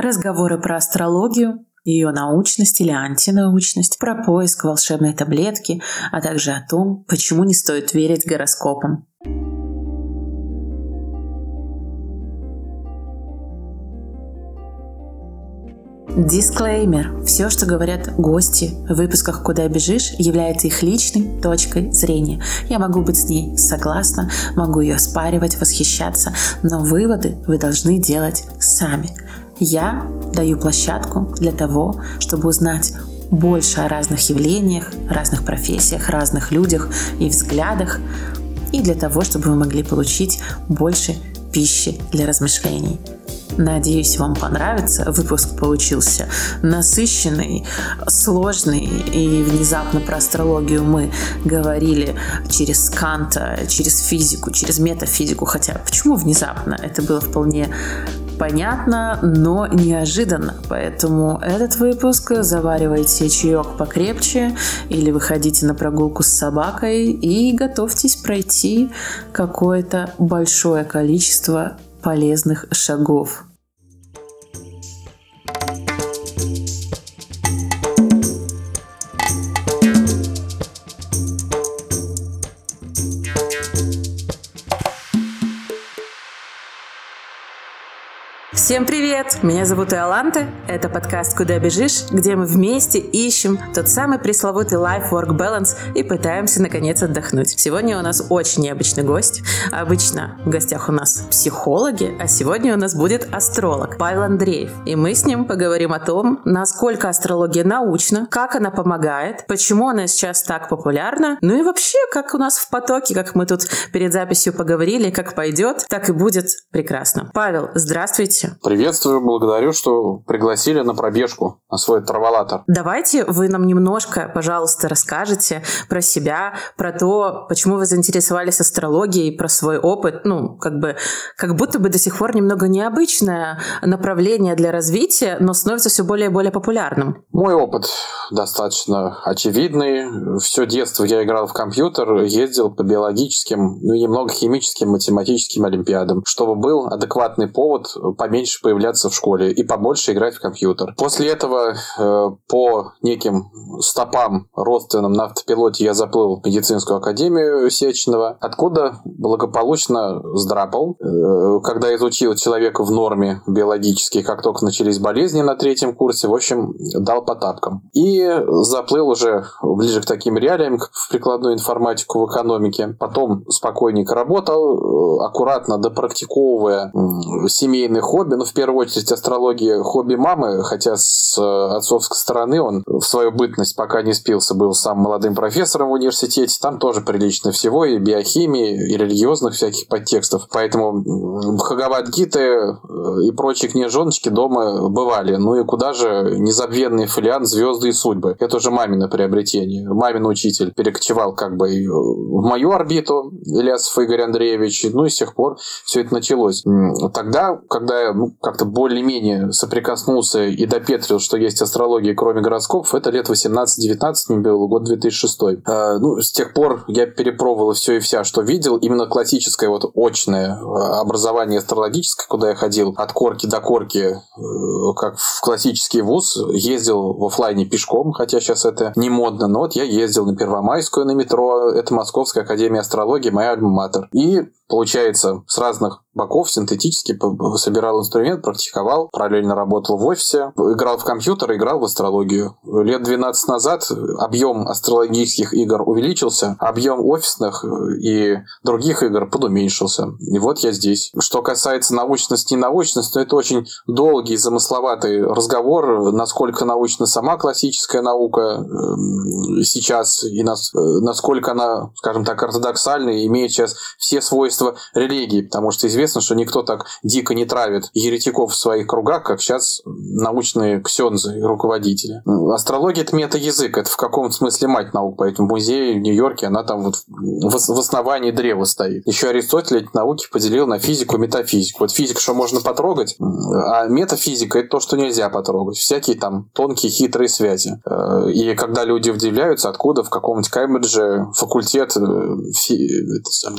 Разговоры про астрологию, ее научность или антинаучность, про поиск волшебной таблетки, а также о том, почему не стоит верить гороскопам. Дисклеймер. Все, что говорят гости в выпусках «Куда бежишь», является их личной точкой зрения. Я могу быть с ней согласна, могу ее оспаривать, восхищаться, но выводы вы должны делать сами. Я даю площадку для того, чтобы узнать больше о разных явлениях, разных профессиях, разных людях и взглядах, и для того, чтобы вы могли получить больше пищи для размышлений. Надеюсь, вам понравится. Выпуск получился насыщенный, сложный. И внезапно про астрологию мы говорили через Канта, через физику, через метафизику. Хотя почему внезапно? Это было вполне понятно, но неожиданно. Поэтому этот выпуск заваривайте чаек покрепче или выходите на прогулку с собакой и готовьтесь пройти какое-то большое количество полезных шагов. Всем привет! Меня зовут Иоланта. Это подкаст «Куда бежишь?», где мы вместе ищем тот самый пресловутый life-work balance и пытаемся наконец отдохнуть. Сегодня у нас очень необычный гость. Обычно в гостях у нас психологи, а сегодня у нас будет астролог Павел Андреев. И мы с ним поговорим о том, насколько астрология научна, как она помогает, почему она сейчас так популярна, ну и вообще, как у нас в потоке, как мы тут перед записью поговорили, как пойдет, так и будет прекрасно. Павел, здравствуйте. Приветствую, благодарю, что пригласили на пробежку, на свой траволатор. Давайте вы нам немножко, пожалуйста, расскажете про себя, про то, почему вы заинтересовались астрологией, про свой опыт. Ну, как бы, как будто бы до сих пор немного необычное направление для развития, но становится все более и более популярным. Мой опыт достаточно очевидный. Все детство я играл в компьютер, ездил по биологическим, ну и немного химическим, математическим олимпиадам, чтобы был адекватный повод поменьше меньше появляться в школе и побольше играть в компьютер. После этого э, по неким стопам родственным на автопилоте я заплыл в медицинскую академию Сеченова, откуда благополучно сдрапал. Э, когда изучил человека в норме биологически, как только начались болезни на третьем курсе, в общем, дал по тапкам. И заплыл уже ближе к таким реалиям, в прикладную информатику в экономике. Потом спокойненько работал, э, аккуратно допрактиковывая семейные хобби, ну, в первую очередь, астрология хобби мамы, хотя с э, отцовской стороны он в свою бытность, пока не спился, был сам молодым профессором в университете. Там тоже прилично всего, и биохимии, и религиозных всяких подтекстов. Поэтому Бхагавадгиты э, и прочие книжоночки дома бывали. Ну и куда же незабвенный фолиант «Звезды и судьбы». Это уже мамино приобретение. Мамин учитель перекочевал как бы в мою орбиту, Ильясов Игорь Андреевич. Ну и с тех пор все это началось. Тогда, когда ну, как-то более-менее соприкоснулся и допетрил, что есть астрология, кроме гороскопов, это лет 18-19, не был год 2006. А, ну, с тех пор я перепробовал все и вся, что видел. Именно классическое вот очное а, образование астрологическое, куда я ходил от корки до корки, э, как в классический вуз, ездил в офлайне пешком, хотя сейчас это не модно, но вот я ездил на Первомайскую на метро, это Московская академия астрологии, моя альма-матер. И получается, с разных боков синтетически собирал инструмент, практиковал, параллельно работал в офисе, играл в компьютер, играл в астрологию. Лет 12 назад объем астрологических игр увеличился, объем офисных и других игр подуменьшился. И вот я здесь. Что касается научности и ненаучности, то это очень долгий, замысловатый разговор, насколько научна сама классическая наука эм, сейчас и насколько она, скажем так, ортодоксальна и имеет сейчас все свойства свойства религии, потому что известно, что никто так дико не травит еретиков в своих кругах, как сейчас научные ксензы и руководители. Астрология – это мета-язык, это в каком-то смысле мать наук, поэтому в музее в Нью-Йорке она там вот в основании древа стоит. Еще Аристотель эти науки поделил на физику и метафизику. Вот физика, что можно потрогать, а метафизика – это то, что нельзя потрогать. Всякие там тонкие, хитрые связи. Э, и когда люди удивляются, откуда в каком-нибудь Кембридже факультет э, фи...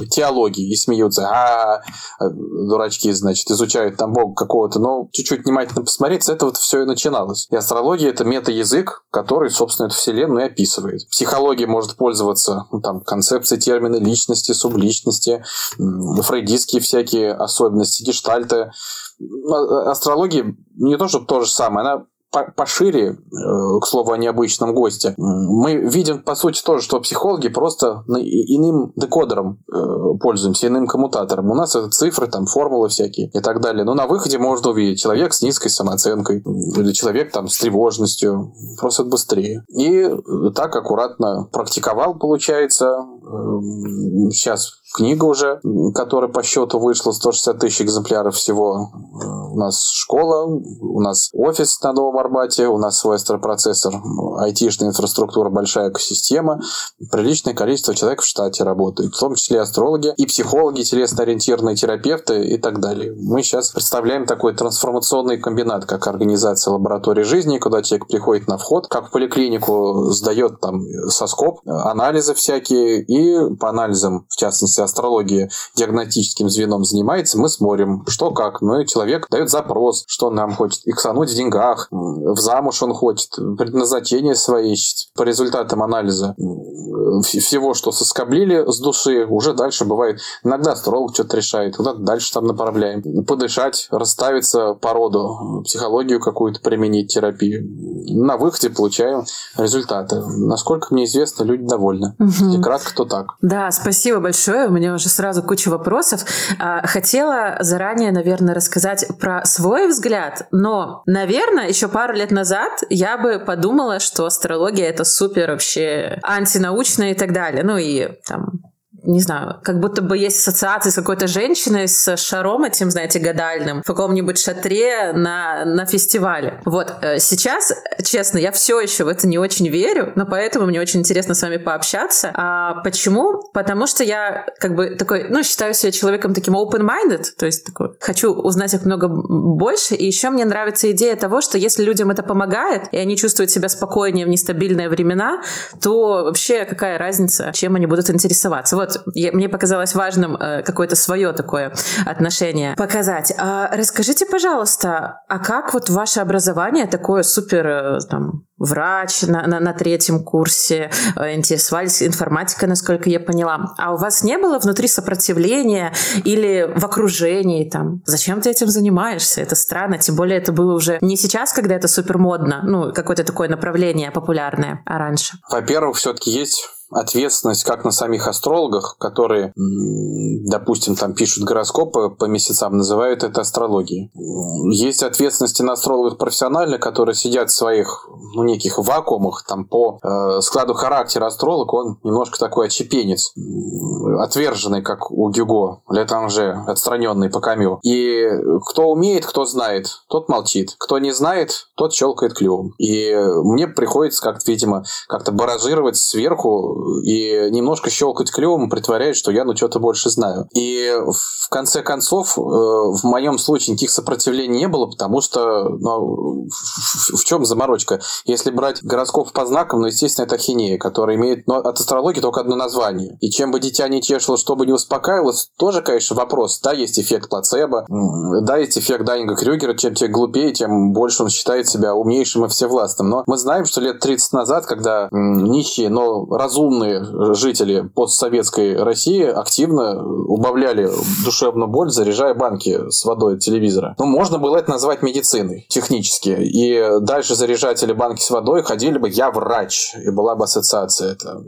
теологии, есть смеются, а, дурачки, значит, изучают там бога какого-то, но чуть-чуть внимательно посмотреть, с этого все и начиналось. И астрология — это мета-язык, который, собственно, эту вселенную и описывает. Психология может пользоваться ну, там, концепцией термина личности, субличности, фрейдистские всякие особенности, гештальты. А, астрология не то, чтобы то же самое, она пошире, э, к слову о необычном госте, мы видим, по сути, тоже, что психологи просто иным декодером э, пользуемся, иным коммутатором. У нас это цифры, там, формулы всякие и так далее. Но на выходе можно увидеть человек с низкой самооценкой или человек там с тревожностью. Просто быстрее. И так аккуратно практиковал, получается. Сейчас книга уже, которая по счету вышла 160 тысяч экземпляров всего. У нас школа, у нас офис на Новом Арбате, у нас свой астропроцессор, айтишная инфраструктура, большая экосистема, приличное количество человек в штате работает, в том числе астрологи и психологи, телесно-ориентированные терапевты и так далее. Мы сейчас представляем такой трансформационный комбинат, как организация лаборатории жизни, куда человек приходит на вход, как в поликлинику сдает там соскоп, анализы всякие, и по анализам, в частности, астрология диагностическим звеном занимается, мы смотрим, что как. Ну и человек дает запрос, что он нам хочет. Иксануть в деньгах, в замуж он хочет, предназначение свои ищет. По результатам анализа всего, что соскоблили с души, уже дальше бывает. Иногда астролог что-то решает, куда дальше там направляем. Подышать, расставиться по роду, психологию какую-то применить, терапию. На выходе получаем результаты. Насколько мне известно, люди довольны. Угу. кратко, то так. Да, спасибо большое у меня уже сразу куча вопросов. А, хотела заранее, наверное, рассказать про свой взгляд, но, наверное, еще пару лет назад я бы подумала, что астрология это супер вообще антинаучно и так далее. Ну и там не знаю, как будто бы есть ассоциации с какой-то женщиной с шаром этим, знаете, гадальным в каком-нибудь шатре на, на фестивале. Вот, э, сейчас, честно, я все еще в это не очень верю, но поэтому мне очень интересно с вами пообщаться. А почему? Потому что я как бы такой, ну, считаю себя человеком таким open-minded, то есть такой, хочу узнать их много больше, и еще мне нравится идея того, что если людям это помогает, и они чувствуют себя спокойнее в нестабильные времена, то вообще какая разница, чем они будут интересоваться. Вот, вот я, мне показалось важным э, какое-то свое такое отношение показать. А, расскажите, пожалуйста, а как вот ваше образование такое супер э, там врач на, на, на третьем курсе, э, интересовались информатикой, насколько я поняла. А у вас не было внутри сопротивления или в окружении там? Зачем ты этим занимаешься? Это странно, тем более это было уже не сейчас, когда это супер модно, ну, какое-то такое направление популярное, а раньше. Во-первых, все-таки есть ответственность как на самих астрологах, которые, допустим, там пишут гороскопы по месяцам, называют это астрологией. Есть ответственности на астрологах профессионально, которые сидят в своих ну, неких вакуумах, там по э, складу характера астролог, он немножко такой очепенец, отверженный, как у Гюго, Летанже, отстраненный по Камю. И кто умеет, кто знает, тот молчит. Кто не знает, тот щелкает клювом. И мне приходится как-то, видимо, как-то баражировать сверху и немножко щелкать клювом, притворяясь, что я ну что-то больше знаю. И в конце концов, э, в моем случае никаких сопротивлений не было, потому что ну, в, в чем заморочка? Если брать гороскоп по знакам, ну, естественно, это хинея, которая имеет ну, от астрологии только одно название. И чем бы дитя не чешило, чтобы не успокаивалось, тоже, конечно, вопрос. Да, есть эффект плацебо, да, есть эффект Дайнга Крюгера, чем тебе глупее, тем больше он считает себя умнейшим и всевластным. Но мы знаем, что лет 30 назад, когда нищие, но разумные разумные жители постсоветской России активно убавляли душевную боль, заряжая банки с водой от телевизора. Ну, можно было это назвать медициной технически. И дальше заряжатели банки с водой ходили бы «я врач», и была бы ассоциация это.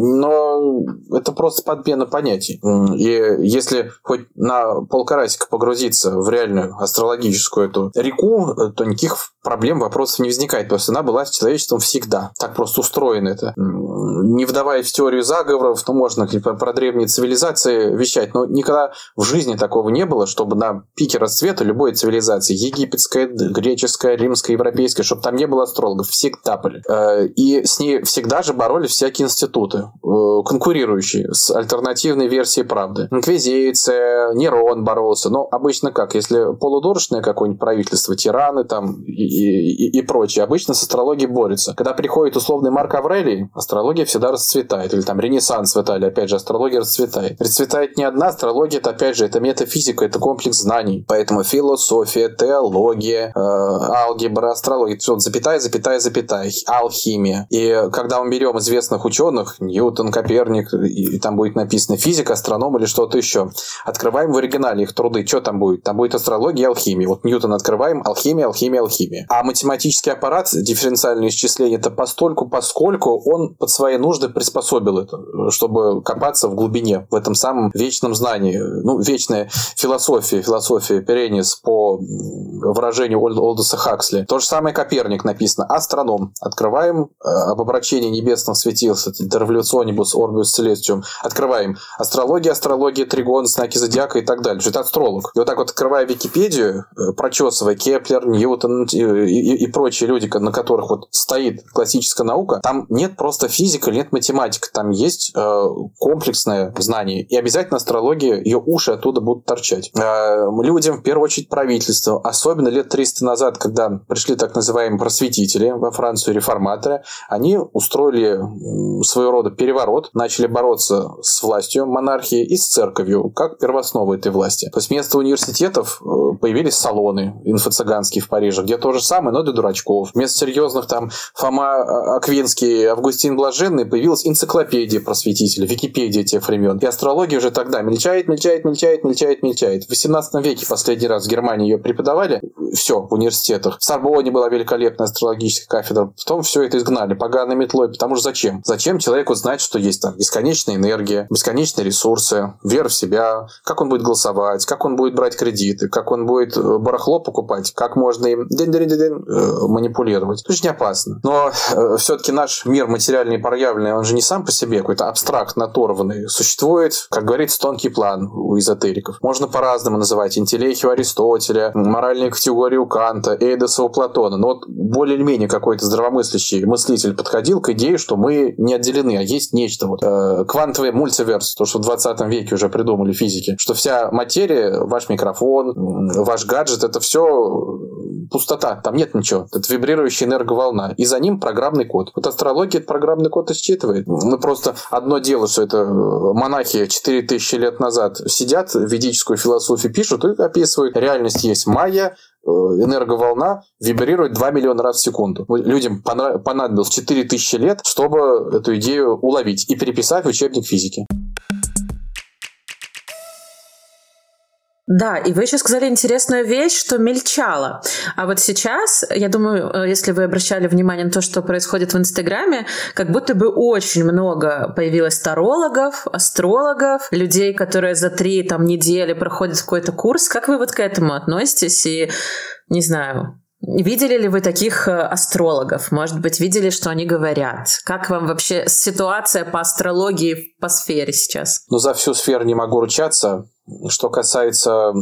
Но это просто подмена понятий. И если хоть на полкарасика погрузиться в реальную астрологическую эту реку, то никаких проблем, вопросов не возникает, что она была с человечеством всегда. Так просто устроено это. Не вдаваясь в теорию заговоров, ну, можно типа, про древние цивилизации вещать, но никогда в жизни такого не было, чтобы на пике расцвета любой цивилизации, египетская, греческая, римская, европейская, чтобы там не было астрологов, всегда были. Э, и с ней всегда же боролись всякие институты. Э, конкурирующие с альтернативной версией правды. Инквизиция, Нерон боролся. Но обычно как? Если полудурочное какое-нибудь правительство, тираны там и, и, и прочее, обычно с астрологией борются. Когда приходит условный Марк Аврелий, астрология всегда расцветает. Или там Ренессанс в Италии, опять же, астрология расцветает. Расцветает не одна астрология, это опять же, это метафизика, это комплекс знаний. Поэтому философия, теология, э, алгебра, астрология, все, запятая, запятая, запятая, алхимия. И когда мы берем известных ученых, Ньютон, Коперник, и, и там будет написано физика, астроном или что-то еще, открываем в оригинале их труды, что там будет? Там будет астрология и алхимия. Вот Ньютон открываем, алхимия, алхимия, алхимия. А математический аппарат, дифференциальное исчисление, это постольку, поскольку он под свои нужды приспособил это, чтобы копаться в глубине, в этом самом вечном знании. Ну, вечная философия, философия Перенис по выражению Олдоса Хаксли. То же самое Коперник написано. Астроном. Открываем э, об обращении небесных светил, Revolutionibus Orbium Coelestium. Открываем астрология, астрология, тригон, знаки зодиака и так далее. Это астролог. И вот так вот, открывая Википедию, э, прочесывая Кеплер, Ньютон и, и, и прочие люди, на которых вот стоит классическая наука, там нет просто физика, нет математика. Там есть э, комплексное знание. И обязательно астрология, ее уши оттуда будут торчать. Э, людям, в первую очередь, правительство, особенно лет 300 назад, когда пришли так называемые просветители во Францию, реформаторы, они устроили своего рода переворот, начали бороться с властью монархии и с церковью, как первоосновой этой власти. То есть вместо университетов э, появились салоны инфо-цыганские в Париже, где то же самое, но для дурачков. Вместо серьезных там Фома Аквинский, Августин Блаженный появилась энциклопедия просветителей, Википедия тех времен. И астрология уже тогда мельчает, мельчает, мельчает, мельчает, мельчает. В 18 веке последний раз в Германии ее преподавали, все, в университетах. В Сорбоне была великолепная астрологическая кафедра. Потом все это изгнали поганой метлой, потому что зачем? Зачем человеку знать, что есть там бесконечная энергия, бесконечные ресурсы, вера в себя, как он будет голосовать, как он будет брать кредиты, как он будет э, барахло покупать, как можно им день день день манипулировать. Это очень опасно. Но э, все-таки наш мир материальный и проявленный, он же не сам по себе какой-то абстрактно оторванный. Существует, как говорится, тонкий план у эзотериков. Можно по-разному называть. Интеллехию Аристотеля, моральные категории у Канта, Эйдоса у Платона. Но вот более-менее какой-то здравомыслящий мыслитель подходил к идее, что мы не отделены, а есть нечто. Вот, э, квантовый мультиверс, то, что в 20 веке уже придумали физики, что вся материя, ваш микрофон, ваш гаджет, это все пустота, там нет ничего. Это вибрирующая энерговолна. И за ним программный код. Вот астрология этот программный код и считывает. Ну, просто одно дело, что это монахи 4000 лет назад сидят, ведическую философию пишут и описывают. Реальность есть майя, э, энерговолна вибрирует 2 миллиона раз в секунду. Людям понадобилось 4000 лет, чтобы эту идею уловить и переписать в учебник физики. Да, и вы еще сказали интересную вещь, что мельчало. А вот сейчас, я думаю, э, если вы обращали внимание на то, что происходит в Инстаграме, как будто бы очень много появилось тарологов, астрологов, людей, которые за три там, недели проходят какой-то курс. Как вы вот к этому относитесь? И, не знаю, Видели ли вы таких э, астрологов? Может быть, видели, что они говорят? Как вам вообще ситуация по астрологии по сфере сейчас? Ну, за всю сферу не могу ручаться. Что касается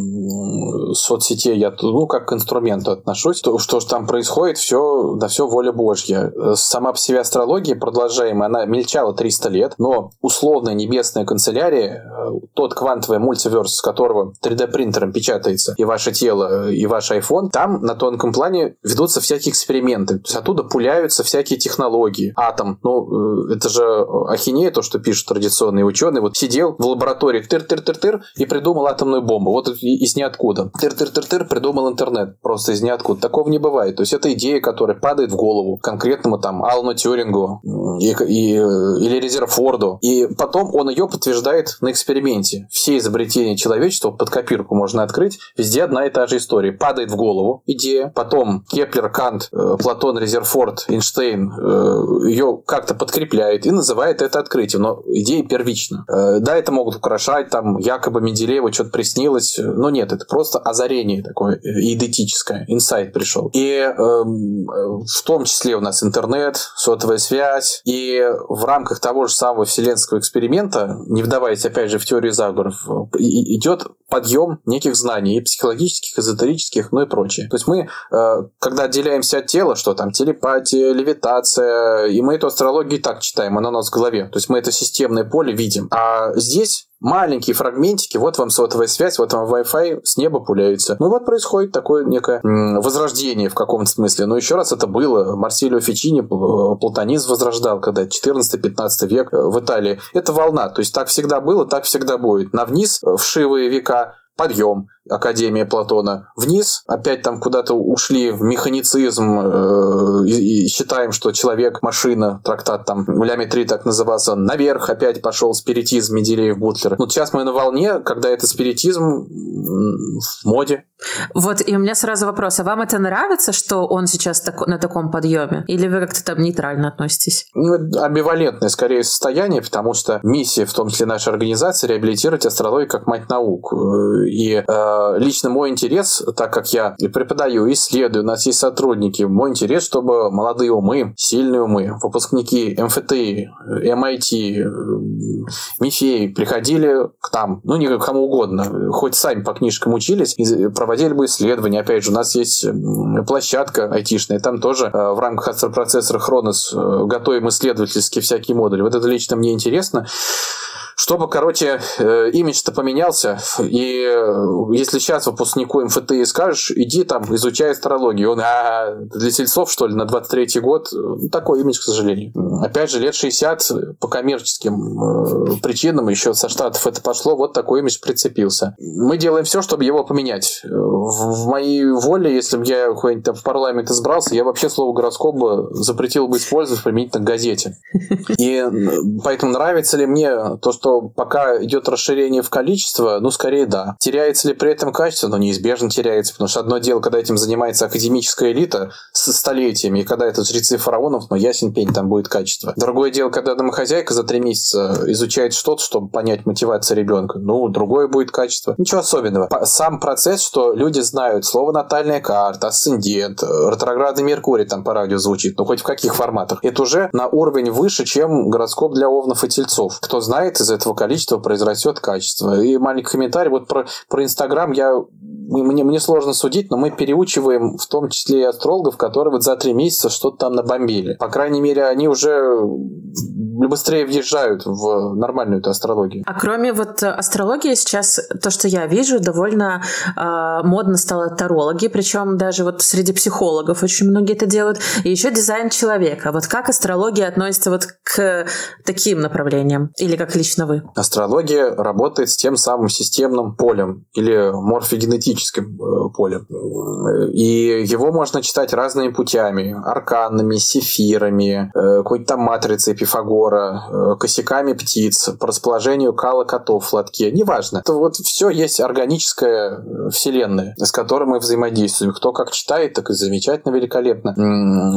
соцсетей, я ну, как к инструменту отношусь. То, что же там происходит, все, да все воля Божья. Сама по себе астрология, продолжаемая, она мельчала 300 лет, но условная небесная канцелярия, э, тот квантовый мультиверс, с которого 3D-принтером печатается и ваше тело, и ваш iPhone, там на тонком плане ведутся всякие эксперименты. То есть оттуда пуляются всякие технологии. Атом, ну, э, это же ахинея, то, что пишут традиционные ученые. Вот сидел в лаборатории тыр-тыр-тыр-тыр и придумал атомную бомбу. Вот из ниоткуда. Тыр-тыр-тыр-тыр придумал интернет. Просто из ниоткуда. Такого не бывает. То есть это идея, которая падает в голову конкретному там Алану Тюрингу и, и, или Резерфорду. И потом он ее подтверждает на эксперименте. Все изобретения человечества под копирку можно открыть. Везде одна и та же история. Падает в голову идея. Потом Кеплер, Кант, э, Платон, Резерфорд, Эйнштейн э, ее как-то подкрепляет и называет это открытием. Но идея первична. Э, да, это могут украшать там якобы Менделеев Менделееву что-то приснилось. Но нет, это просто озарение такое идентическое, инсайт пришел. И э, в том числе у нас интернет, сотовая связь. И в рамках того же самого вселенского эксперимента, не вдаваясь опять же в теорию заговоров, идет подъем неких знаний, и психологических, эзотерических, ну и прочее. То есть мы, э, когда отделяемся от тела, что там телепатия, левитация, и мы эту астрологию так читаем, она у нас в голове. То есть мы это системное поле видим. А здесь маленькие фрагментики, вот вам сотовая связь, вот вам Wi-Fi с неба пуляется. Ну вот происходит такое некое возрождение в каком-то смысле. Но еще раз это было. Марсилио Фичини платонизм возрождал, когда 14-15 век э, в Италии. Это волна. То есть так всегда было, так всегда будет. На вниз вшивые века подъем, Академия Платона, вниз, опять там куда-то ушли в механицизм э, и, и считаем, что человек, машина, трактат там Лями 3 так назывался, наверх опять пошел спиритизм Менделеев Бутлер. Ну, сейчас мы на волне, когда это спиритизм в моде. Вот, и у меня сразу вопрос, а вам это нравится, что он сейчас так, на таком подъеме? Или вы как-то там нейтрально относитесь? Ну, амбивалентное скорее состояние, потому что миссия, в том числе нашей организации, реабилитировать астрологию как мать наук. И э, лично мой интерес, так как я преподаю, исследую, у нас есть сотрудники, мой интерес, чтобы молодые умы, сильные умы, выпускники МФТИ, MIT, МИФЕй приходили к нам, ну, не к кому угодно, хоть сами по книжкам учились, и проводили бы исследования. Опять же, у нас есть площадка айтишная, там тоже э, в рамках астропроцессора Хронос э, готовим исследовательские всякие модули. Вот это лично мне интересно. Чтобы, короче, э, имидж-то поменялся, и э, если сейчас выпускнику МФТИ скажешь, иди там, изучай астрологию, он, а, для сельцов, что ли, на 23-й год, такой имидж, к сожалению. Опять же, лет 60 по коммерческим э, причинам, еще со Штатов это пошло, вот такой имидж прицепился. Мы делаем все, чтобы его поменять. В, моей воле, если бы я в парламент избрался, я вообще слово гороскоп бы запретил бы использовать применительно к газете. И поэтому нравится ли мне то, что что пока идет расширение в количество, ну, скорее да. Теряется ли при этом качество? Ну, неизбежно теряется, потому что одно дело, когда этим занимается академическая элита с столетиями, и когда это жрецы фараонов, ну, ясен пень, там будет качество. Другое дело, когда домохозяйка за три месяца изучает что-то, чтобы понять мотивацию ребенка, ну, другое будет качество. Ничего особенного. Сам процесс, что люди знают слово натальная карта, асцендент, ретроградный Меркурий там по радио звучит, ну, хоть в каких форматах, это уже на уровень выше, чем гороскоп для овнов и тельцов. Кто знает из этого количества произрастет качество. И маленький комментарий вот про, про Инстаграм я мне, мне сложно судить, но мы переучиваем в том числе и астрологов, которые вот за три месяца что-то там набомбили. По крайней мере, они уже быстрее въезжают в нормальную эту астрологию. А кроме вот астрологии сейчас то, что я вижу, довольно э, модно стало тарологи, причем даже вот среди психологов очень многие это делают. И еще дизайн человека. Вот как астрология относится вот к таким направлениям? Или как лично вы? Астрология работает с тем самым системным полем или морфогенетическим э, полем. И его можно читать разными путями. Арканами, сефирами, э, какой-то там матрицей Пифагора, э, косяками птиц, по расположению кала котов в лотке. Неважно. Это вот все есть органическая вселенная, с которой мы взаимодействуем. Кто как читает, так и замечательно, великолепно.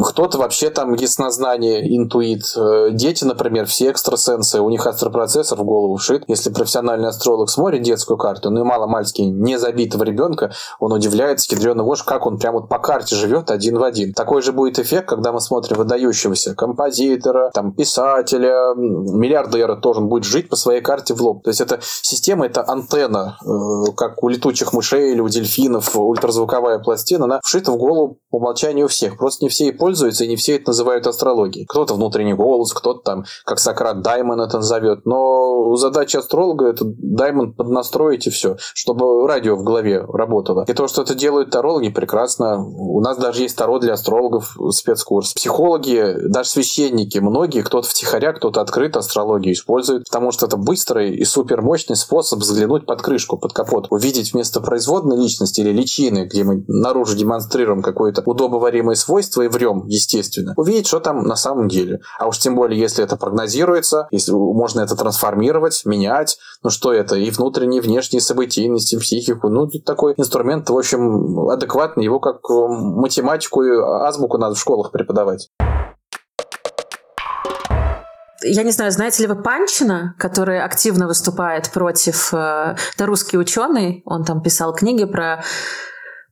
Кто-то вообще там яснознание, интуит. Дети, например, все экстрасенсы, у них астропроцессор в голову вшит. Если профессиональный астролог смотрит детскую карту, ну и мало-мальски не забитого ребенка, он удивляется, ядрёный вож, как он прямо вот по карте живет один в один. Такой же будет эффект, когда мы смотрим выдающегося композитора, там, писателя, миллиардера, тоже будет жить по своей карте в лоб. То есть эта система, это антенна, э, как у летучих мышей или у дельфинов, ультразвуковая пластина, она вшита в голову по умолчанию всех. Просто не все и пользуются, и не все это называют астрологией. Кто-то внутренний голос, кто-то там, как Сократ Даймон это назовет. Но задача астролога это Даймон поднастроить и все, чтобы радио в голове работало. И то, что это делают тарологи, прекрасно. У нас даже есть таро для астрологов спецкурс. Психологи, даже священники, многие, кто-то втихаря, кто-то открыто астрологию используют, потому что это быстрый и супермощный способ взглянуть под крышку, под капот, увидеть вместо производной личности или личины, где мы наружу демонстрируем какое-то удобоваримое свойство и врем, естественно, увидеть, что там на самом деле. А уж тем более, если это прогнозируется, если можно это трансформировать, менять, ну что это, и внутренние, и внешние событийности, психику, ну такой инструмент, в общем, адекватный, его как э, математику и азбуку надо в школах преподавать. Я не знаю, знаете ли вы Панчина, который активно выступает против... Это русский ученый, он там писал книги про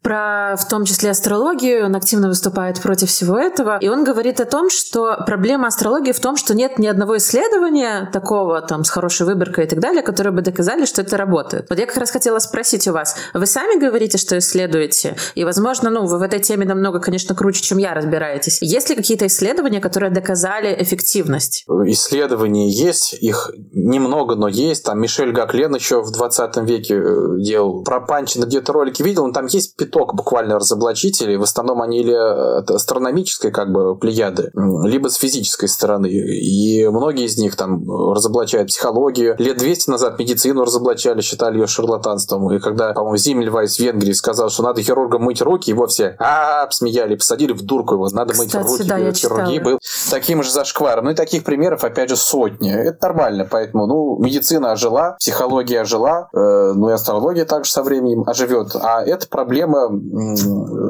про в том числе астрологию, он активно выступает против всего этого, и он говорит о том, что проблема астрологии в том, что нет ни одного исследования такого там с хорошей выборкой и так далее, которые бы доказали, что это работает. Вот я как раз хотела спросить у вас, вы сами говорите, что исследуете, и, возможно, ну, вы в этой теме намного, конечно, круче, чем я разбираетесь. Есть ли какие-то исследования, которые доказали эффективность? Исследования есть, их немного, но есть. Там Мишель Гаклен еще в 20 веке э, делал. Про Панчина где-то ролики видел, но там есть пяток буквально разоблачителей. В основном они или э, астрономической как бы плеяды, либо с физической стороны. И многие из них там разоблачают психологию. Лет 200 назад медицину разоблачали, считали ее шарлатанством. И когда, по-моему, Зиммельвайс в Венгрии сказал, что надо хирургам мыть руки, его все а смеяли, посадили в дурку его, надо мыть руки. Да, я Хирургии был таким же зашкваром. Ну и таких примеров, опять же, сотни. Это нормально, поэтому, ну, медицина ожила, психология ожила, э, ну и астрология также со временем оживет. А это проблема,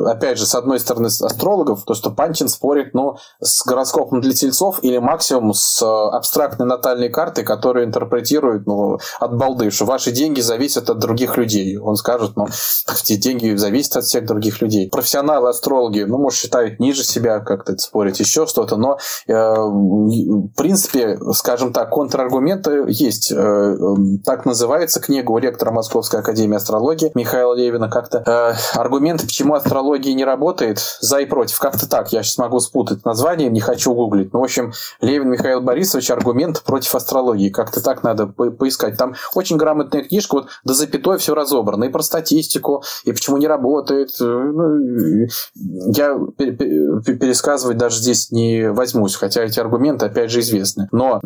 опять же, с одной стороны, астрологов, то, что Панчин спорит, ну, с гороскопом для тельцов или максимум с абстрактной натальной картой, которую интерпретирует, ну, от балды, что ваши деньги зависят от других людей. Он скажет, ну, эти деньги зависят от всех других людей. Профессионалы астрологи, ну, может, считают ниже себя, как-то спорить, еще что-то, но, э, в принципе, скажем так, контраргументы есть. Э, так называется книга у ректора Московской академии астрологии Михаила Левина как-то. Э, аргументы, почему астрология не работает, за и против. Как-то так, я сейчас могу спутать название, не хочу гуглить. Ну, в общем, Левин Михаил Борисович аргумент против астрологии. Как-то так надо по поискать. Там очень грамотная книжка, вот до запятой все разобрано. И про статистику, и почему не работает. Ну, я пересказывать даже здесь не возьмусь, хотя эти аргументы, опять же, известны. Но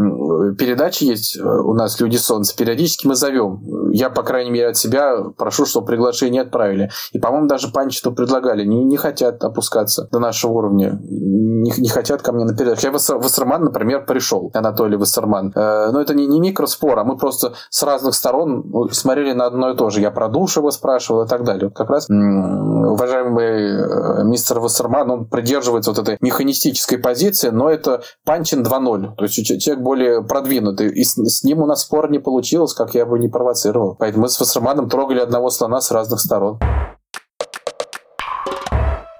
передачи есть э, у нас «Люди Солнца». Периодически мы зовем. Я, по крайней мере, от себя прошу, чтобы приглашение отправили. И, по-моему, даже Панчиту предлагали. Не, не хотят опускаться до нашего уровня. Не, не хотят ко мне на передачу. Я Вассерман, например, пришел. Анатолий Вассерман. Э, но это не, не микроспор, а мы просто с разных сторон ну, смотрели на одно и то же. Я про Душева спрашивал и так далее. Вот как раз уважаемый э, мистер Вассерман, он придерживается вот этой механистической позиции, но это Панчин 2.0. То есть человек более продвинутый. И с, с ним у нас спор не получилось, как я бы не провоцировал. Поэтому мы с Вассерманом трогали одного слона с разных сторон.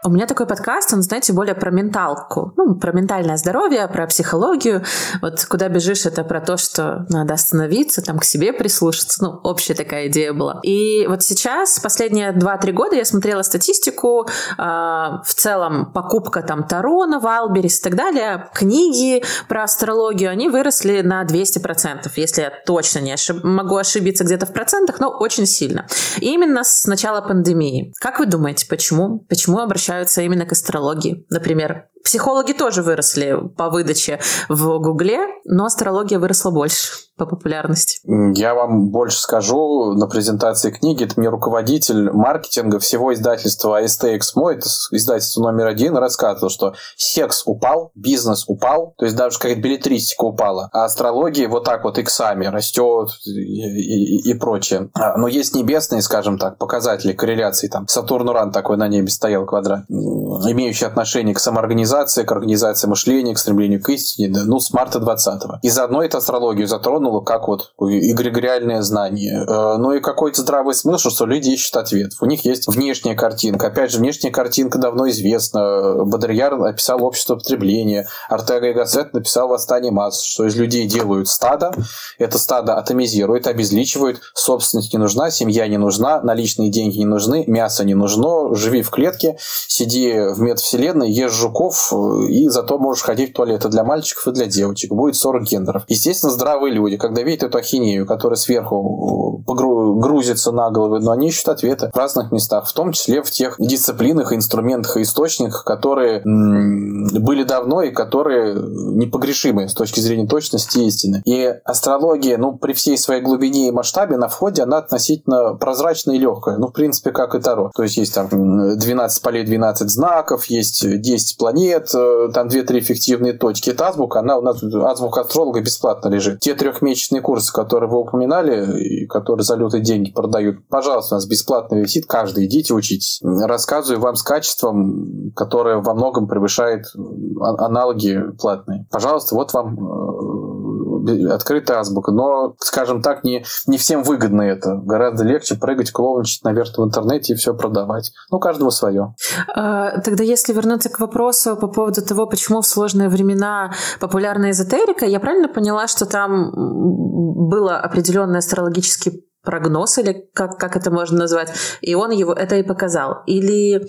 У меня такой подкаст, он, знаете, более про менталку, ну, про ментальное здоровье, про психологию. Вот куда бежишь, это про то, что надо остановиться, там к себе прислушаться. Ну, общая такая идея была. И вот сейчас, последние 2-3 года я смотрела статистику, э, в целом покупка там Тарона, Валберис и так далее, книги про астрологию, они выросли на 200%, если я точно не ошиб... могу ошибиться где-то в процентах, но очень сильно. И именно с начала пандемии. Как вы думаете, почему? Почему обращаются обращаются именно к астрологии. Например, Психологи тоже выросли по выдаче в Гугле, но астрология выросла больше по популярности. Я вам больше скажу. На презентации книги это мне руководитель маркетинга всего издательства АСТ Эксмо, это издательство номер один, рассказывал, что секс упал, бизнес упал, то есть даже какая-то билетристика упала, а астрология вот так вот иксами растет и, и, и прочее. А, но есть небесные, скажем так, показатели корреляции. Там Сатурн-Уран такой на небе стоял квадрат, имеющий отношение к самоорганизации организация, к организации мышления, к стремлению к истине, да, ну, с марта 20-го. И заодно это астрологию затронуло, как вот эгрегориальное знание. Э, ну и какой-то здравый смысл, что люди ищут ответ. У них есть внешняя картинка. Опять же, внешняя картинка давно известна. Бодрияр описал общество потребления. Артега и Гассет написал «Восстание масс», что из людей делают стадо. Это стадо атомизирует, обезличивают. Собственность не нужна, семья не нужна, наличные деньги не нужны, мясо не нужно. Живи в клетке, сиди в метавселенной, ешь жуков, и зато можешь ходить в туалеты для мальчиков и для девочек. Будет 40 гендеров. Естественно, здравые люди, когда видят эту ахинею, которая сверху э, грузится на головы, но они ищут ответы в разных местах, в том числе в тех дисциплинах, инструментах и источниках, которые были давно и которые непогрешимы с точки зрения точности и истины. И астрология, ну, при всей своей глубине и масштабе на входе, она относительно прозрачная и легкая. Ну, в принципе, как и Таро. То есть есть там 12 полей, 12 знаков, есть 10 планет, нет, э, там 2-3 эффективные точки. Это азбука, она у нас, азбука астролога бесплатно лежит. Те трехмесячные курсы, которые вы упоминали, и которые за лютые деньги продают, пожалуйста, у нас бесплатно висит, каждый, идите учитесь. Рассказываю вам с качеством, которое во многом превышает а, аналоги платные. Пожалуйста, вот вам э, открытая азбука. Но, скажем так, не, не всем выгодно это. Гораздо легче прыгать, клоунчить наверх в интернете и все продавать. Ну, каждому свое. А, тогда если вернуться к вопросу по поводу того, почему в сложные времена популярна эзотерика, я правильно поняла, что там было определенный астрологический прогноз, или как, как это можно назвать, и он его это и показал? Или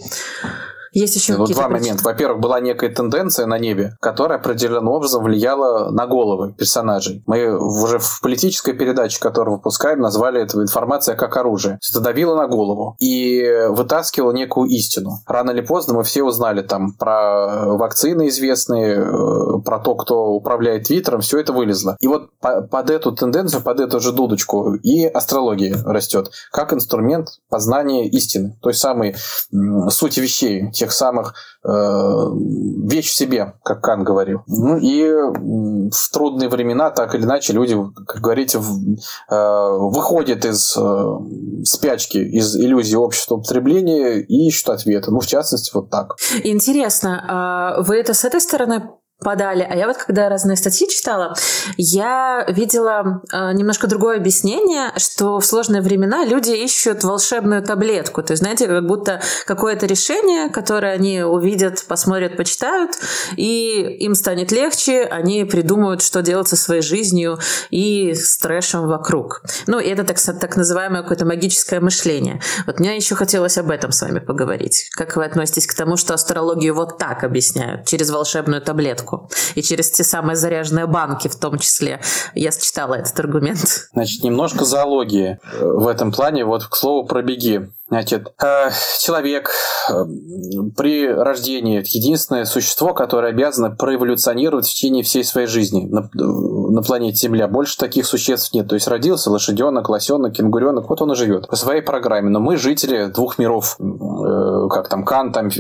есть еще вот два момента. Во-первых, была некая тенденция на небе, которая определенным образом влияла на головы персонажей. Мы уже в политической передаче, которую выпускаем, назвали это информация как оружие. Это давило на голову и вытаскивало некую истину. Рано или поздно мы все узнали там про вакцины известные, э, про то, кто управляет Твиттером, все это вылезло. И вот под эту тенденцию, под эту же дудочку и астрология растет, как инструмент познания истины, той самой сути вещей, тех самых э, вещь в себе, как Кан говорил. Ну и в трудные времена, так или иначе, люди, как говорите, в, э, выходят из э, спячки, из иллюзии общества потребления и ищут ответы. Ну, в частности, вот так. Интересно, а вы это с этой стороны подали. А я вот когда разные статьи читала, я видела э, немножко другое объяснение, что в сложные времена люди ищут волшебную таблетку. То есть, знаете, как будто какое-то решение, которое они увидят, посмотрят, почитают, и им станет легче, они придумают, что делать со своей жизнью и с трэшем вокруг. Ну, и это так, так называемое какое-то магическое мышление. Вот мне еще хотелось об этом с вами поговорить. Как вы относитесь к тому, что астрологию вот так объясняют, через волшебную таблетку? Банку. И через те самые заряженные банки в том числе. Я считала этот аргумент. Значит, немножко зоологии в этом плане. Вот, к слову, про беги. Значит, э, человек э, при рождении единственное существо, которое обязано проэволюционировать в течение всей своей жизни на, планете Земля. Больше таких существ нет. То есть родился лошаденок, лосенок, кенгуренок, вот он и живет по своей программе. Но мы жители двух миров. Э, как там Кан, там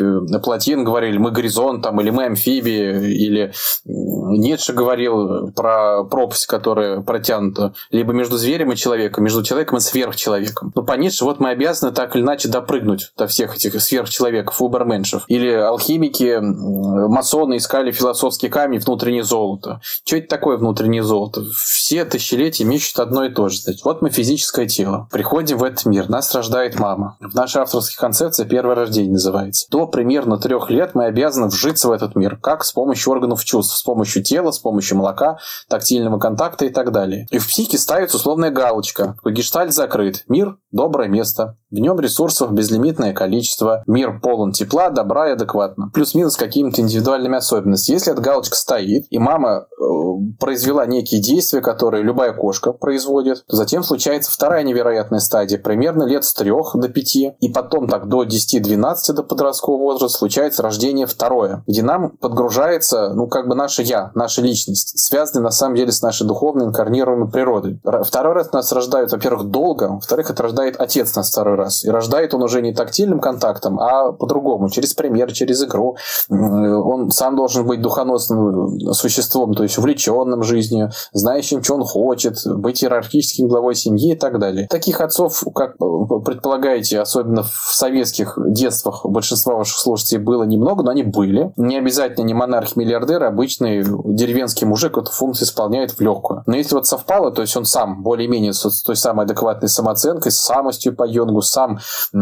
Платин говорили, мы горизонт, там, или мы амфибии, или Ницше говорил про пропасть, которая протянута либо между зверем и человеком, между человеком и сверхчеловеком. Но по Ницше вот мы обязаны так или иначе допрыгнуть до всех этих сверхчеловеков, уберменшев. Или алхимики, масоны искали философский камень внутреннее золото. Что это такое внутреннее золото? Все тысячелетия ищут одно и то же. Вот мы физическое тело. Приходим в этот мир. Нас рождает мама. В нашей авторской концепции первое рождение называется. До примерно трех лет мы обязаны вжиться в этот мир. Как? С помощью органов чувств. С помощью тела, с помощью молока, тактильного контакта и так далее. И в психике ставится условная галочка. Гештальт закрыт. Мир – доброе место. В нем ресурсов безлимитное количество, мир полон тепла, добра и адекватно. Плюс-минус какими-то индивидуальными особенностями. Если эта галочка стоит, и мама э, произвела некие действия, которые любая кошка производит, то затем случается вторая невероятная стадия, примерно лет с трех до пяти, и потом так до 10-12 до подросткового возраста случается рождение второе, где нам подгружается, ну, как бы наше «я», наша личность, связанная на самом деле с нашей духовной инкарнируемой природой. Второй раз нас рождают, во-первых, долго, во-вторых, это рождает отец нас второй раз раз. И рождает он уже не тактильным контактом, а по-другому, через пример, через игру. Он сам должен быть духоносным существом, то есть увлеченным жизнью, знающим, что он хочет, быть иерархическим главой семьи и так далее. Таких отцов, как предполагаете, особенно в советских детствах большинства ваших слушателей было немного, но они были. Не обязательно не монарх-миллиардер, обычный деревенский мужик эту функцию исполняет в легкую. Но если вот совпало, то есть он сам более-менее с той самой адекватной самооценкой, с самостью по йонгу, сам э,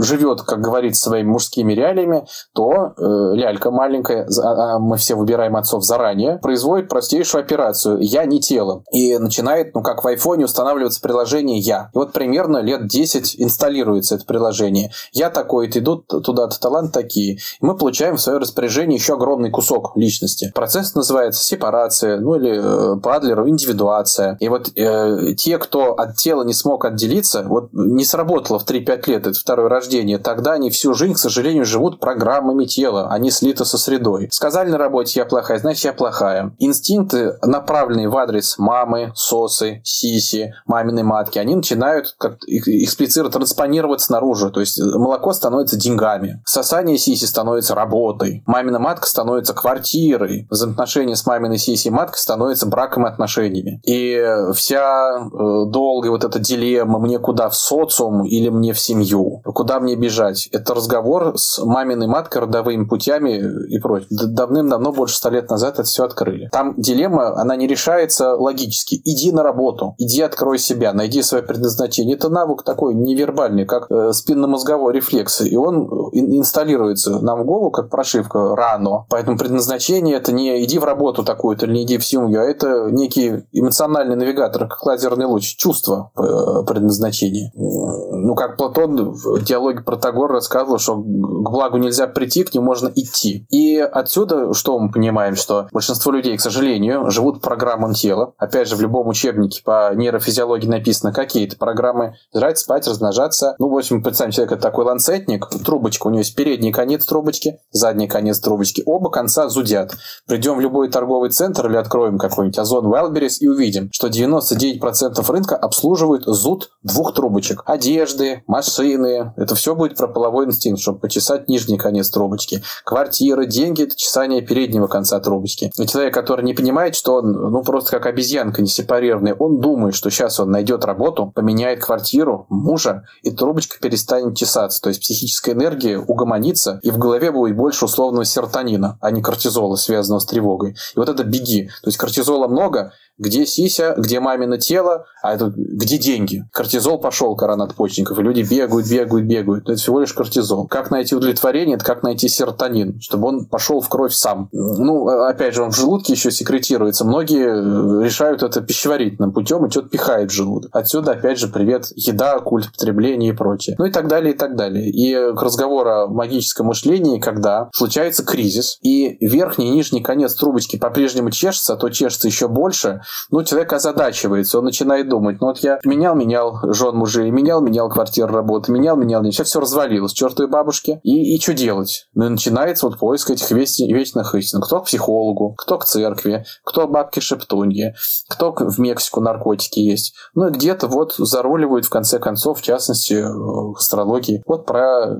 живет, как говорится, своими мужскими реалиями, то э, лялька маленькая, а, а мы все выбираем отцов заранее, производит простейшую операцию «я не тело». И начинает, ну как в айфоне, устанавливаться приложение «я». И вот примерно лет 10 инсталируется это приложение. «Я такой-то, идут туда-то талант такие». И мы получаем в свое распоряжение еще огромный кусок личности. Процесс называется сепарация, ну или э, по Адлеру индивидуация. И вот э, те, кто от тела не смог отделиться, вот не сработали сработало в 3-5 лет, это второе рождение, тогда они всю жизнь, к сожалению, живут программами тела, они слиты со средой. Сказали на работе «я плохая», значит, я плохая. Инстинкты, направленные в адрес мамы, сосы, сиси, маминой матки, они начинают как эксплицировать, транспонировать снаружи. То есть молоко становится деньгами. Сосание сиси становится работой. Мамина матка становится квартирой. Взаимоотношения с маминой сиси и маткой становятся браком и отношениями. И вся э, долгая вот эта дилемма «мне куда в социум?» Дом или мне в семью, куда мне бежать. Это разговор с маминой маткой, родовыми путями и прочее. Давным-давно, больше ста лет назад это все открыли. Там дилемма, она не решается логически. Иди на работу, иди открой себя, найди свое предназначение. Это навык такой невербальный, как э, спинномозговой рефлекс. И он инсталируется нам в голову, как прошивка рано. Поэтому предназначение это не иди в работу такую-то или не иди в семью, а это некий эмоциональный навигатор, как лазерный луч, чувство э, предназначения. Ну, как Платон в диалоге Протагор рассказывал, что к благу нельзя прийти, к нему можно идти. И отсюда, что мы понимаем, что большинство людей, к сожалению, живут программам тела. Опять же, в любом учебнике по нейрофизиологии написано какие-то программы жрать, спать, размножаться. Ну, в общем, представим, человек это такой ланцетник, трубочка, у него есть передний конец трубочки, задний конец трубочки, оба конца зудят. Придем в любой торговый центр или откроем какой-нибудь Озон Wildberries и увидим, что 99% рынка обслуживают зуд двух трубочек. Одежды, машины, это все будет про половой инстинкт, чтобы почесать нижний конец трубочки. Квартиры, деньги – это чесание переднего конца трубочки. И человек, который не понимает, что он ну просто как обезьянка не сепарированная, он думает, что сейчас он найдет работу, поменяет квартиру, мужа, и трубочка перестанет чесаться. То есть психическая энергия угомонится, и в голове будет больше условного серотонина, а не кортизола, связанного с тревогой. И вот это беги. То есть кортизола много, где сися, где мамино тело, а это где деньги. Кортизол пошел, кора надпочечников, и люди бегают, бегают, бегают. Это всего лишь кортизол. Как найти удовлетворение, это как найти серотонин, чтобы он пошел в кровь сам. Ну, опять же, он в желудке еще секретируется. Многие э, решают это пищеварительным путем и что-то пихает в желудок. Отсюда, опять же, привет, еда, культ потребления и прочее. Ну и так далее, и так далее. И к разговору о магическом мышлении, когда случается кризис, и верхний и нижний конец трубочки по-прежнему чешется, а то чешется еще больше, ну, человек озадачивается, он начинает думать, ну вот я менял-менял жен мужей, менял-менял квартиру работы, менял-менял, сейчас все развалилось, чертовой бабушке, и, и что делать? Ну, и начинается вот поиск этих вечных истин. Кто к психологу, кто к церкви, кто бабки шептуньи, кто в Мексику наркотики есть. Ну, и где-то вот заруливают, в конце концов, в частности, э, астрологии. Вот про э,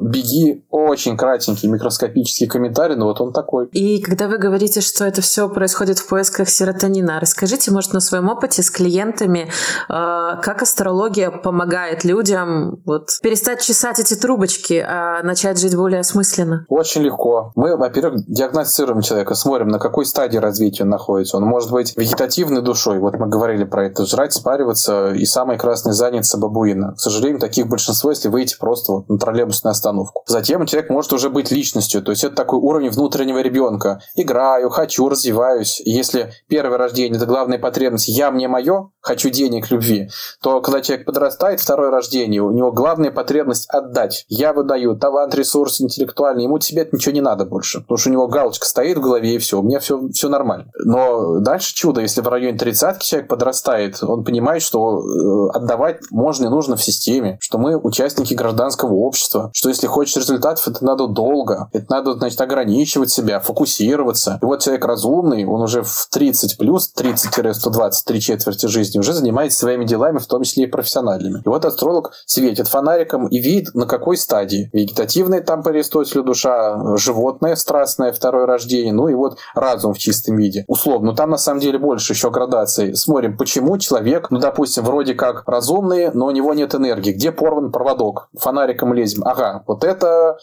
беги очень кратенький микроскопический комментарий, но вот он такой. И когда вы говорите, что это все происходит в поисках серотонина, расскажите, может, на своем опыте с клиентами, э, как астрология помогает людям вот, перестать чесать эти трубочки, а начать жить более осмысленно? Очень легко. Мы, во-первых, диагностируем человека, смотрим, на какой стадии развития он находится. Он может быть вегетативной душой, вот мы говорили про это, жрать, спариваться, и самый красный задница бабуина. К сожалению, таких большинство, если выйти просто вот на троллейбусную остановку. Затем человек может уже быть личностью, то есть это такой уровень внутреннего ребенка. Играю, хочу, развиваюсь. Если первое рождение это главная потребность «я, мне, мое, хочу денег, любви», то когда человек подрастает, второе рождение, у него главная потребность отдать. Я выдаю талант, ресурс интеллектуальный, ему тебе ничего не надо больше, потому что у него галочка стоит в голове и все, у меня все, все нормально. Но дальше чудо, если в районе тридцатки человек подрастает, он понимает, что э, отдавать можно и нужно в системе, что мы участники гражданского общества, что если хочешь результатов, это надо долго, это надо, значит, ограничивать себя, фокусироваться. И вот человек разумный, он уже в 30 плюс, 30 130-123 четверти жизни уже занимается своими делами, в том числе и профессиональными. И вот астролог светит фонариком и видит, на какой стадии. Вегетативная там по Аристотелю душа, животное страстное, второе рождение, ну и вот разум в чистом виде. Условно, там на самом деле больше еще градаций. Смотрим, почему человек, ну допустим, вроде как разумный, но у него нет энергии. Где порван проводок? Фонариком лезем. Ага, вот это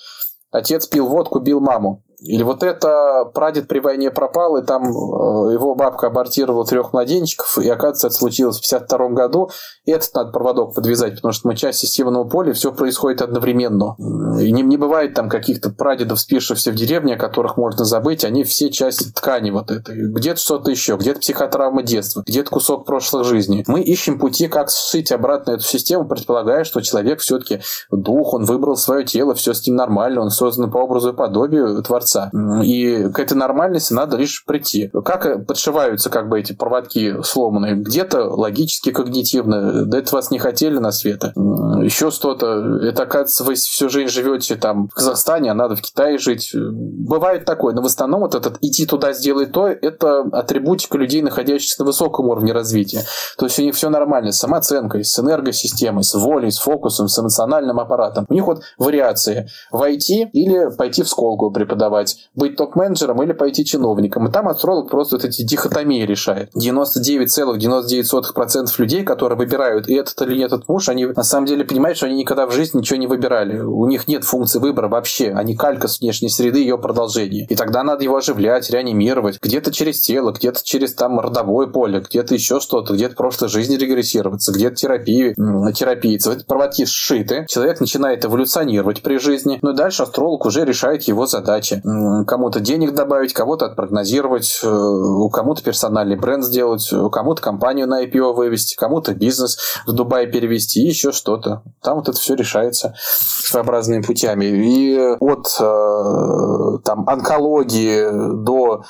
Отец пил водку, бил маму. Или вот это прадед при войне пропал, и там э, его бабка абортировала трех младенчиков, и оказывается, это случилось в 52 году. И этот надо проводок подвязать, потому что мы часть системного поля, все происходит одновременно. И не, не бывает там каких-то прадедов, спившихся в деревне, о которых можно забыть, они все части ткани вот этой. Где-то что-то еще, где-то психотравма детства, где-то кусок прошлых жизней. Мы ищем пути, как сшить обратно эту систему, предполагая, что человек все-таки дух, он выбрал свое тело, все с ним нормально, он создан по образу и подобию Творца Творца. И к этой нормальности надо лишь прийти. Как подшиваются как бы эти проводки сломанные? Где-то логически, когнитивно. Да это вас не хотели на света. Еще что-то. Это, оказывается, вы всю жизнь живете там в Казахстане, а надо в Китае жить. Бывает такое. Но в основном вот этот идти туда, сделать то, это атрибутика людей, находящихся на высоком уровне развития. То есть у них все нормально с самооценкой, с энергосистемой, с волей, с фокусом, с эмоциональным аппаратом. У них вот вариации. Войти или пойти в школу преподавать выбивать, быть топ-менеджером или пойти чиновником. И там астролог просто вот эти дихотомии решает. 99,99% людей, которые выбирают, и этот или этот муж, они на самом деле понимают, что они никогда в жизни ничего не выбирали. У них нет функции выбора вообще. Они калька с внешней среды, ее продолжение. И тогда надо его оживлять, реанимировать. Где-то через тело, где-то через там родовое поле, где-то еще что-то, где-то прошлой жизни регрессироваться, где-то терапии, терапии. Эти проводки сшиты, человек начинает эволюционировать при жизни, но дальше астролог уже решает его задачи. Кому-то денег добавить, кого-то отпрогнозировать, э, кому-то персональный бренд сделать, у кому-то компанию на IPO вывести, кому-то бизнес в Дубай перевести, еще что-то. Там вот это все решается своеобразными путями. И от э, там онкологии до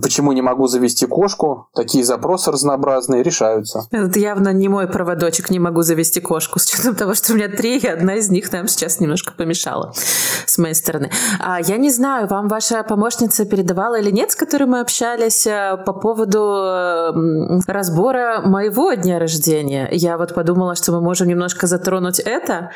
почему не могу завести кошку, такие запросы разнообразные решаются. Это явно не мой проводочек, не могу завести кошку, с учетом того, что у меня три, и одна из них нам сейчас немножко помешала с моей стороны. А, я не знаю, вам ваша помощница передавала или нет, с которой мы общались э, по поводу разбора моего дня рождения. Я вот подумала, что мы можем немножко затронуть это,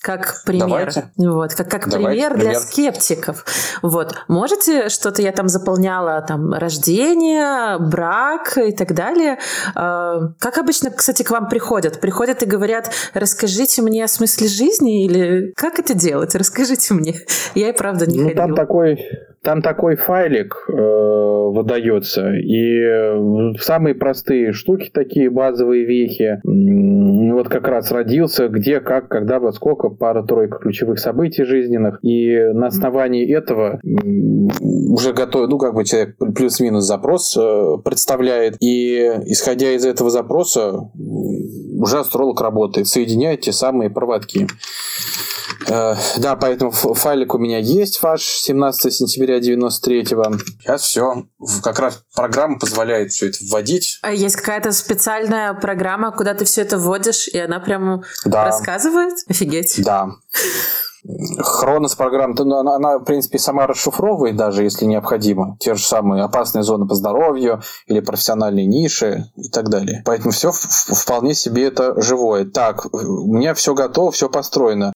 как пример. Давайте. Вот, как, как Давайте, пример, пример для скептиков. Вот. Можете что-то я там заполняла, там, рождение, брак и так далее. А, как обычно, кстати, к вам приходят? Приходят и говорят, расскажите мне о смысле жизни или как это делать? Расскажите мне. Я и правда не ну, ходила. Там такой там такой файлик э, выдается, и э, самые простые штуки, такие базовые вехи, вот как раз родился, где, как, когда, во сколько, пара-тройка ключевых событий жизненных, и на основании этого уже готов, ну, как бы человек плюс-минус запрос э, представляет, и исходя из этого запроса уже астролог работает, соединяет те самые проводки. Э, да, поэтому файлик у меня есть ваш 17 сентября 93-го. Сейчас все. Как раз программа позволяет все это вводить. А есть какая-то специальная программа, куда ты все это вводишь, и она прям да. рассказывает? Офигеть. Да. Хронос программа, ну, она, она, в принципе, сама расшифровывает, даже если необходимо, те же самые опасные зоны по здоровью или профессиональные ниши и так далее. Поэтому все вполне себе это живое. Так, у меня все готово, все построено.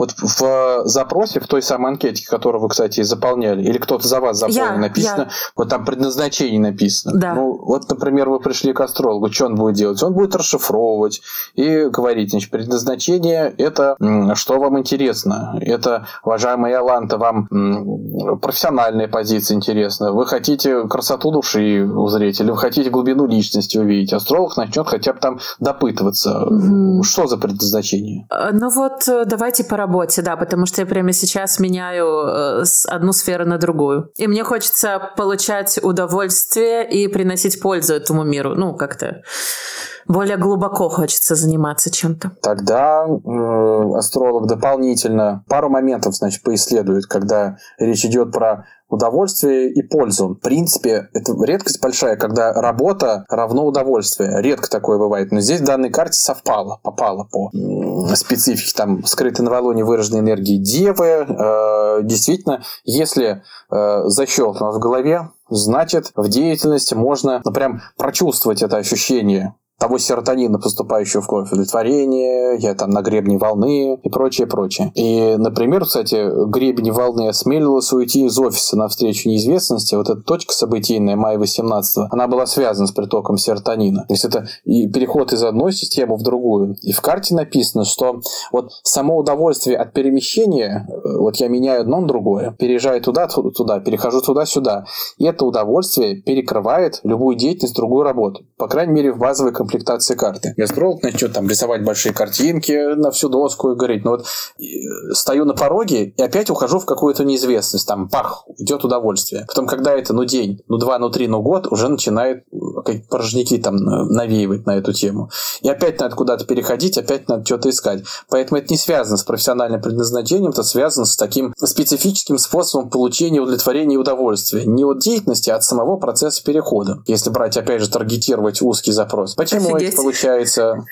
Вот в запросе, в той самой анкете, которую вы, кстати, заполняли, или кто-то за вас заполнил, я, написано, я. вот там предназначение написано. Да. Ну, вот, например, вы пришли к астрологу, что он будет делать? Он будет расшифровывать и говорить, значит, предназначение – это что вам интересно. Это, уважаемая Яланта, вам профессиональная позиция интересна. Вы хотите красоту души узреть, или вы хотите глубину личности увидеть. Астролог начнет хотя бы там допытываться. Угу. Что за предназначение? Э, ну вот э, давайте поработаем работе, да, потому что я прямо сейчас меняю э, одну сферу на другую. И мне хочется получать удовольствие и приносить пользу этому миру. Ну, как-то более глубоко хочется заниматься чем-то. Тогда э, астролог дополнительно пару моментов, значит, поисследует, когда речь идет про удовольствие и пользу. В принципе, это редкость большая, когда работа равно удовольствие. Редко такое бывает. Но здесь в данной карте совпало, попало по специфике там скрытой новолуние выраженной энергии Девы. Э, действительно, если э, защелкнуть в голове, значит, в деятельности можно ну, прям прочувствовать это ощущение того серотонина, поступающего в кровь, удовлетворение, я там на гребне волны и прочее, прочее. И, например, кстати, гребень волны осмелилась уйти из офиса навстречу неизвестности. Вот эта точка событийная, мая 18 она была связана с притоком серотонина. То есть это и переход из одной системы в другую. И в карте написано, что вот само удовольствие от перемещения, э, вот я меняю одно на другое, переезжаю туда, туда, перехожу туда-сюда. И это удовольствие перекрывает любую деятельность, другую работу. По крайней мере, в базовой комплектации карты. И астролог начнет там рисовать большие картинки на всю доску и говорить, ну вот стою на пороге и опять ухожу в какую-то неизвестность, там пах, идет удовольствие. Потом, когда это, ну день, ну два, ну три, ну год, уже начинает как порожники там навеивать на эту тему. И опять надо куда-то переходить, опять надо что-то искать. Поэтому это не связано с профессиональным предназначением, это связано с таким специфическим способом получения удовлетворения и удовольствия. Не от деятельности, а от самого процесса перехода. Если брать, опять же, таргетировать узкий запрос. Почему Офигеть. это получается?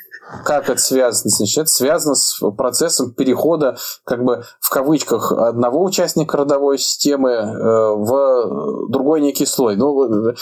Как это связано? Значит, это связано с процессом перехода, как бы в кавычках, одного участника родовой системы э, в другой некий слой. Ну,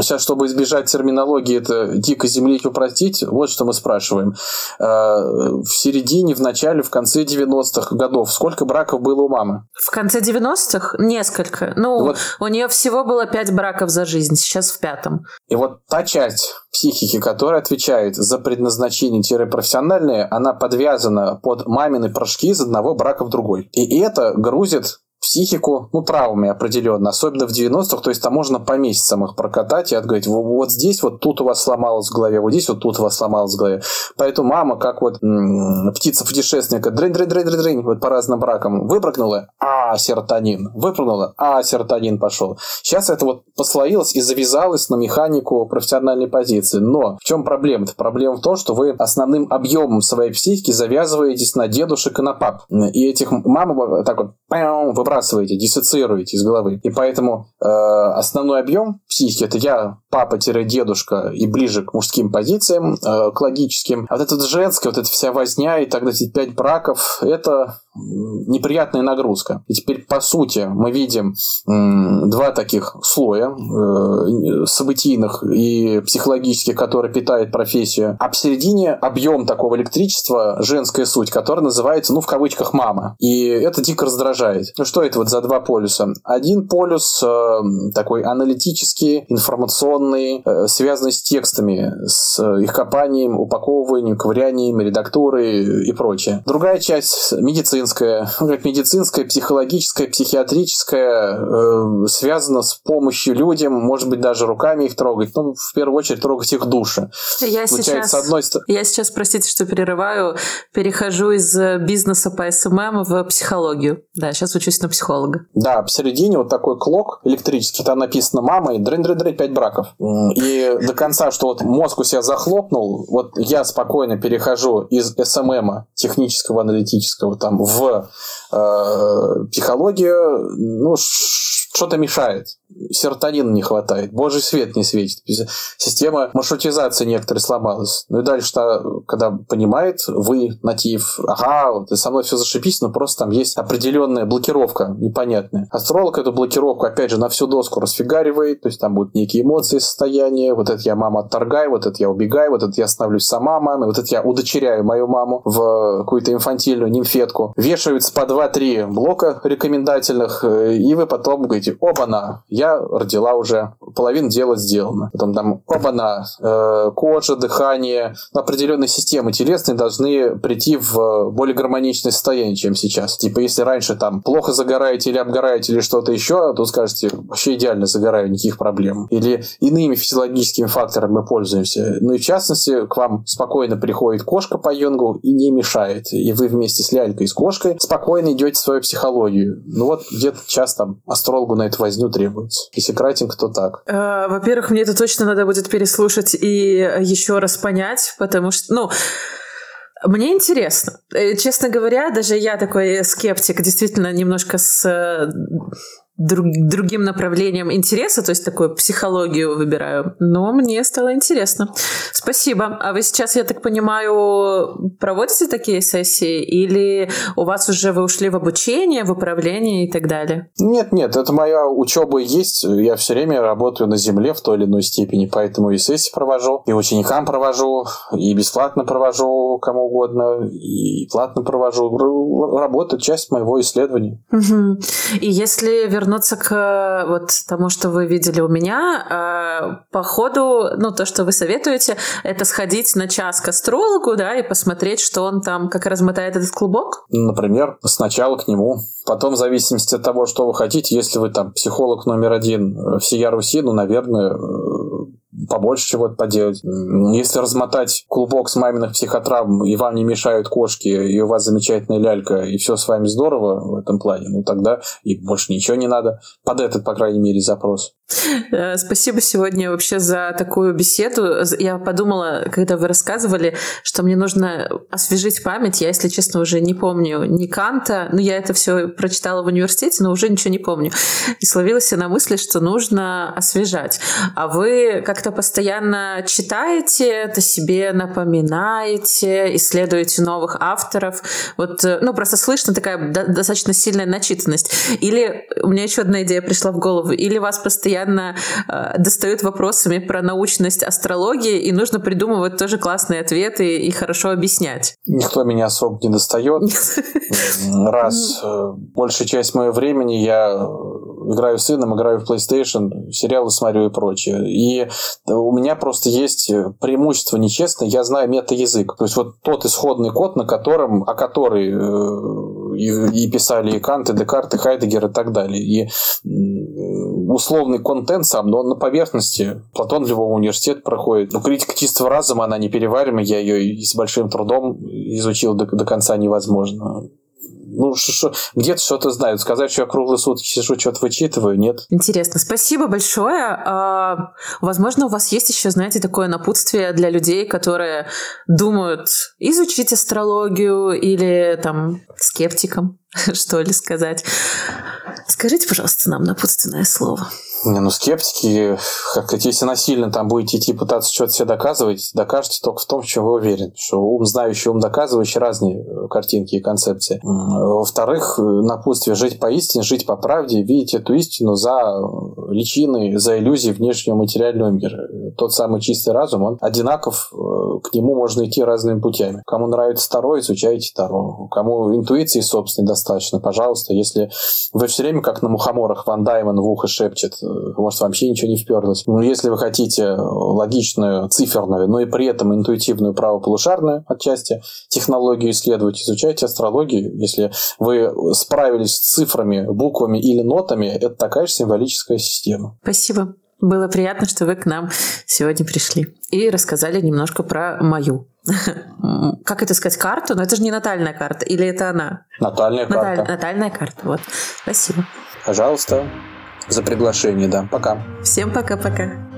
сейчас, чтобы избежать терминологии, это дико землить, упростить, вот что мы спрашиваем. Э, в середине, в начале, в конце 90-х годов сколько браков было у мамы? В конце 90-х? Несколько. Ну, вот. у нее всего было пять браков за жизнь, сейчас в пятом. И вот та часть психики, которая отвечает за предназначение-профессиональное, она подвязана под мамины прошки из одного брака в другой. И это грузит психику, ну, травмами определенно, особенно в 90-х, то есть там можно по месяцам их прокатать и отговорить, вот здесь вот тут у вас сломалось в голове, вот здесь вот тут у вас сломалось в голове. Поэтому мама, как вот птица-путешественника, дрынь-дрынь-дрынь-дрынь, вот по разным бракам выпрыгнула, а, серотонин, выпрыгнула, а, серотонин пошел. Сейчас это вот послоилось и завязалось на механику профессиональной позиции. Но в чем проблема? -то? Проблема в том, что вы основным объемом своей психики завязываетесь на дедушек и на пап. И этих мамы так вот выбрасываете, диссоциируете из головы. И поэтому э, основной объем психики это я, папа-дедушка и ближе к мужским позициям, э, к логическим. А вот это женское, вот эта вся возня и тогда эти пять браков, это неприятная нагрузка. И теперь, по сути, мы видим два таких слоя э, событийных и психологических, которые питают профессию. А посередине объем такого электричества, женская суть, которая называется, ну, в кавычках, мама. И это дико раздражает. Ну, что это вот за два полюса? Один полюс э, такой аналитический, информационный, э, связанный с текстами, с их копанием, упаковыванием, ковырянием, редактурой и прочее. Другая часть медицинское, ну, как медицинское, психологическое, психиатрическое, э, связано с помощью людям, может быть, даже руками их трогать, ну, в первую очередь, трогать их души. Я сейчас, одной... я сейчас, простите, что перерываю, перехожу из э, бизнеса по SMM в психологию. Да, сейчас учусь на психолога. Да, посередине вот такой клок электрический, там написано «мама» и дрын-дрын-дрын, пять браков. И до конца, что вот мозг у себя захлопнул, вот я спокойно перехожу из SMM а, технического, аналитического, там, в э, психологию, ну, что-то мешает серотонина не хватает, божий свет не светит, система маршрутизации некоторые сломалась. Ну и дальше, когда понимает, вы, натив, ага, вот, и со мной все зашибись, но просто там есть определенная блокировка непонятная. Астролог эту блокировку, опять же, на всю доску расфигаривает, то есть там будут некие эмоции, состояния, вот это я мама отторгаю, вот это я убегаю, вот это я становлюсь сама мамой, вот это я удочеряю мою маму в какую-то инфантильную нимфетку. Вешаются по 2-3 блока рекомендательных, э, и вы потом говорите, оба-на, я родила уже, половина дела сделана. Потом там, оба-на, э, кожа, дыхание, определенные системы телесные должны прийти в более гармоничное состояние, чем сейчас. Типа, если раньше там плохо загораете или обгораете или что-то еще, то скажете, вообще идеально загораю, никаких проблем. Или иными физиологическими факторами мы пользуемся. Ну и в частности, к вам спокойно приходит кошка по йонгу и не мешает. И вы вместе с лялькой и с кошкой спокойно идете свою психологию. Ну вот где-то час там астрологу на эту возню требуется. Если кратенько, то так. Э, во-первых, мне это точно надо будет переслушать и еще раз понять, потому что, ну, мне интересно. Э, честно говоря, даже я такой скептик, действительно немножко с друг, другим направлением интереса, то есть такую психологию выбираю. Но мне стало интересно. Спасибо. А вы сейчас, я так понимаю, проводите такие сессии или у вас уже вы ушли в обучение, в управление и так далее? Нет, нет, это моя учеба есть. Я все время работаю на земле в той или иной степени, поэтому и сессии провожу, и ученикам провожу, и бесплатно провожу кому угодно, и платно провожу. Работа часть моего исследования. Угу. И если вернуться к вот тому, что вы видели у меня, а, по ходу, ну, то, что вы советуете, это сходить на час к астрологу, да, и посмотреть, что он там, как размотает этот клубок? Например, сначала к нему, потом в зависимости от того, что вы хотите, если вы там психолог номер один всея Руси, ну, наверное, побольше чего-то поделать. Если размотать клубок с маминых психотравм, и вам не мешают кошки, и у вас замечательная лялька, и все с вами здорово в этом плане, ну тогда и больше ничего не надо. Под этот, по крайней мере, запрос. Э, спасибо сегодня вообще за такую беседу. Я подумала, когда вы рассказывали, что мне нужно освежить память. Я, если честно, уже не помню ни Канта, ну я это все прочитала в университете, но уже ничего не помню. И словилась я на мысли, что нужно освежать. А вы как-то постоянно читаете, это себе напоминаете, исследуете новых авторов. Вот, э, ну, просто слышно такая достаточно сильная начитанность. Или у меня еще одна идея пришла в голову. Или вас постоянно э, достают вопросами про научность астрологии, и нужно придумывать тоже классные ответы и хорошо объяснять. Никто меня особо не достает. Раз. Э, большая часть моего времени я играю с сыном, играю в PlayStation, сериалы смотрю и прочее. И у меня просто есть преимущество нечестное, я знаю мета-язык. То есть вот тот исходный код, на котором, о который э, и, и писали и Кант, и Декарт, и Хайдегер и так далее. И условный контент сам, но на поверхности. Платон любого университета проходит. Но критика чистого разума, она непереварима, я ее с большим трудом изучил до, до конца невозможно ну, где-то что-то знают. Сказать, что я круглые сутки сижу, что-то вычитываю, нет. Интересно. Спасибо большое. А, возможно, у вас есть еще, знаете, такое напутствие для людей, которые думают изучить астрологию или там скептикам, что ли, сказать. Скажите, пожалуйста, нам напутственное слово. Не, ну скептики, как если насильно там будете идти пытаться что-то себе доказывать, докажете только в том, в чем вы уверены. Что ум знающий, ум доказывающий разные э, картинки и концепции. Во-вторых, э, напутствие жить по истине, жить по правде, видеть эту истину за э, личиной, за иллюзией внешнего материального мира. Тот самый чистый разум, он одинаков, к нему можно идти разными путями. Кому нравится второй, изучайте второго. Кому интуиции собственной достаточно, пожалуйста. Если вы все время как на мухоморах Ван Даймон в ухо шепчет, может, вообще ничего не вперлось. Но если вы хотите логичную, циферную, но и при этом интуитивную правополушарную отчасти технологию исследовать, изучайте астрологию. Если вы справились с цифрами, буквами или нотами, это такая же символическая система. Спасибо. Было приятно, что вы к нам сегодня пришли и рассказали немножко про мою. Как это сказать, карту? Но это же не натальная карта, или это она? Натальная карта. Натальная карта, вот. Спасибо. Пожалуйста за приглашение, да. Пока. Всем пока-пока.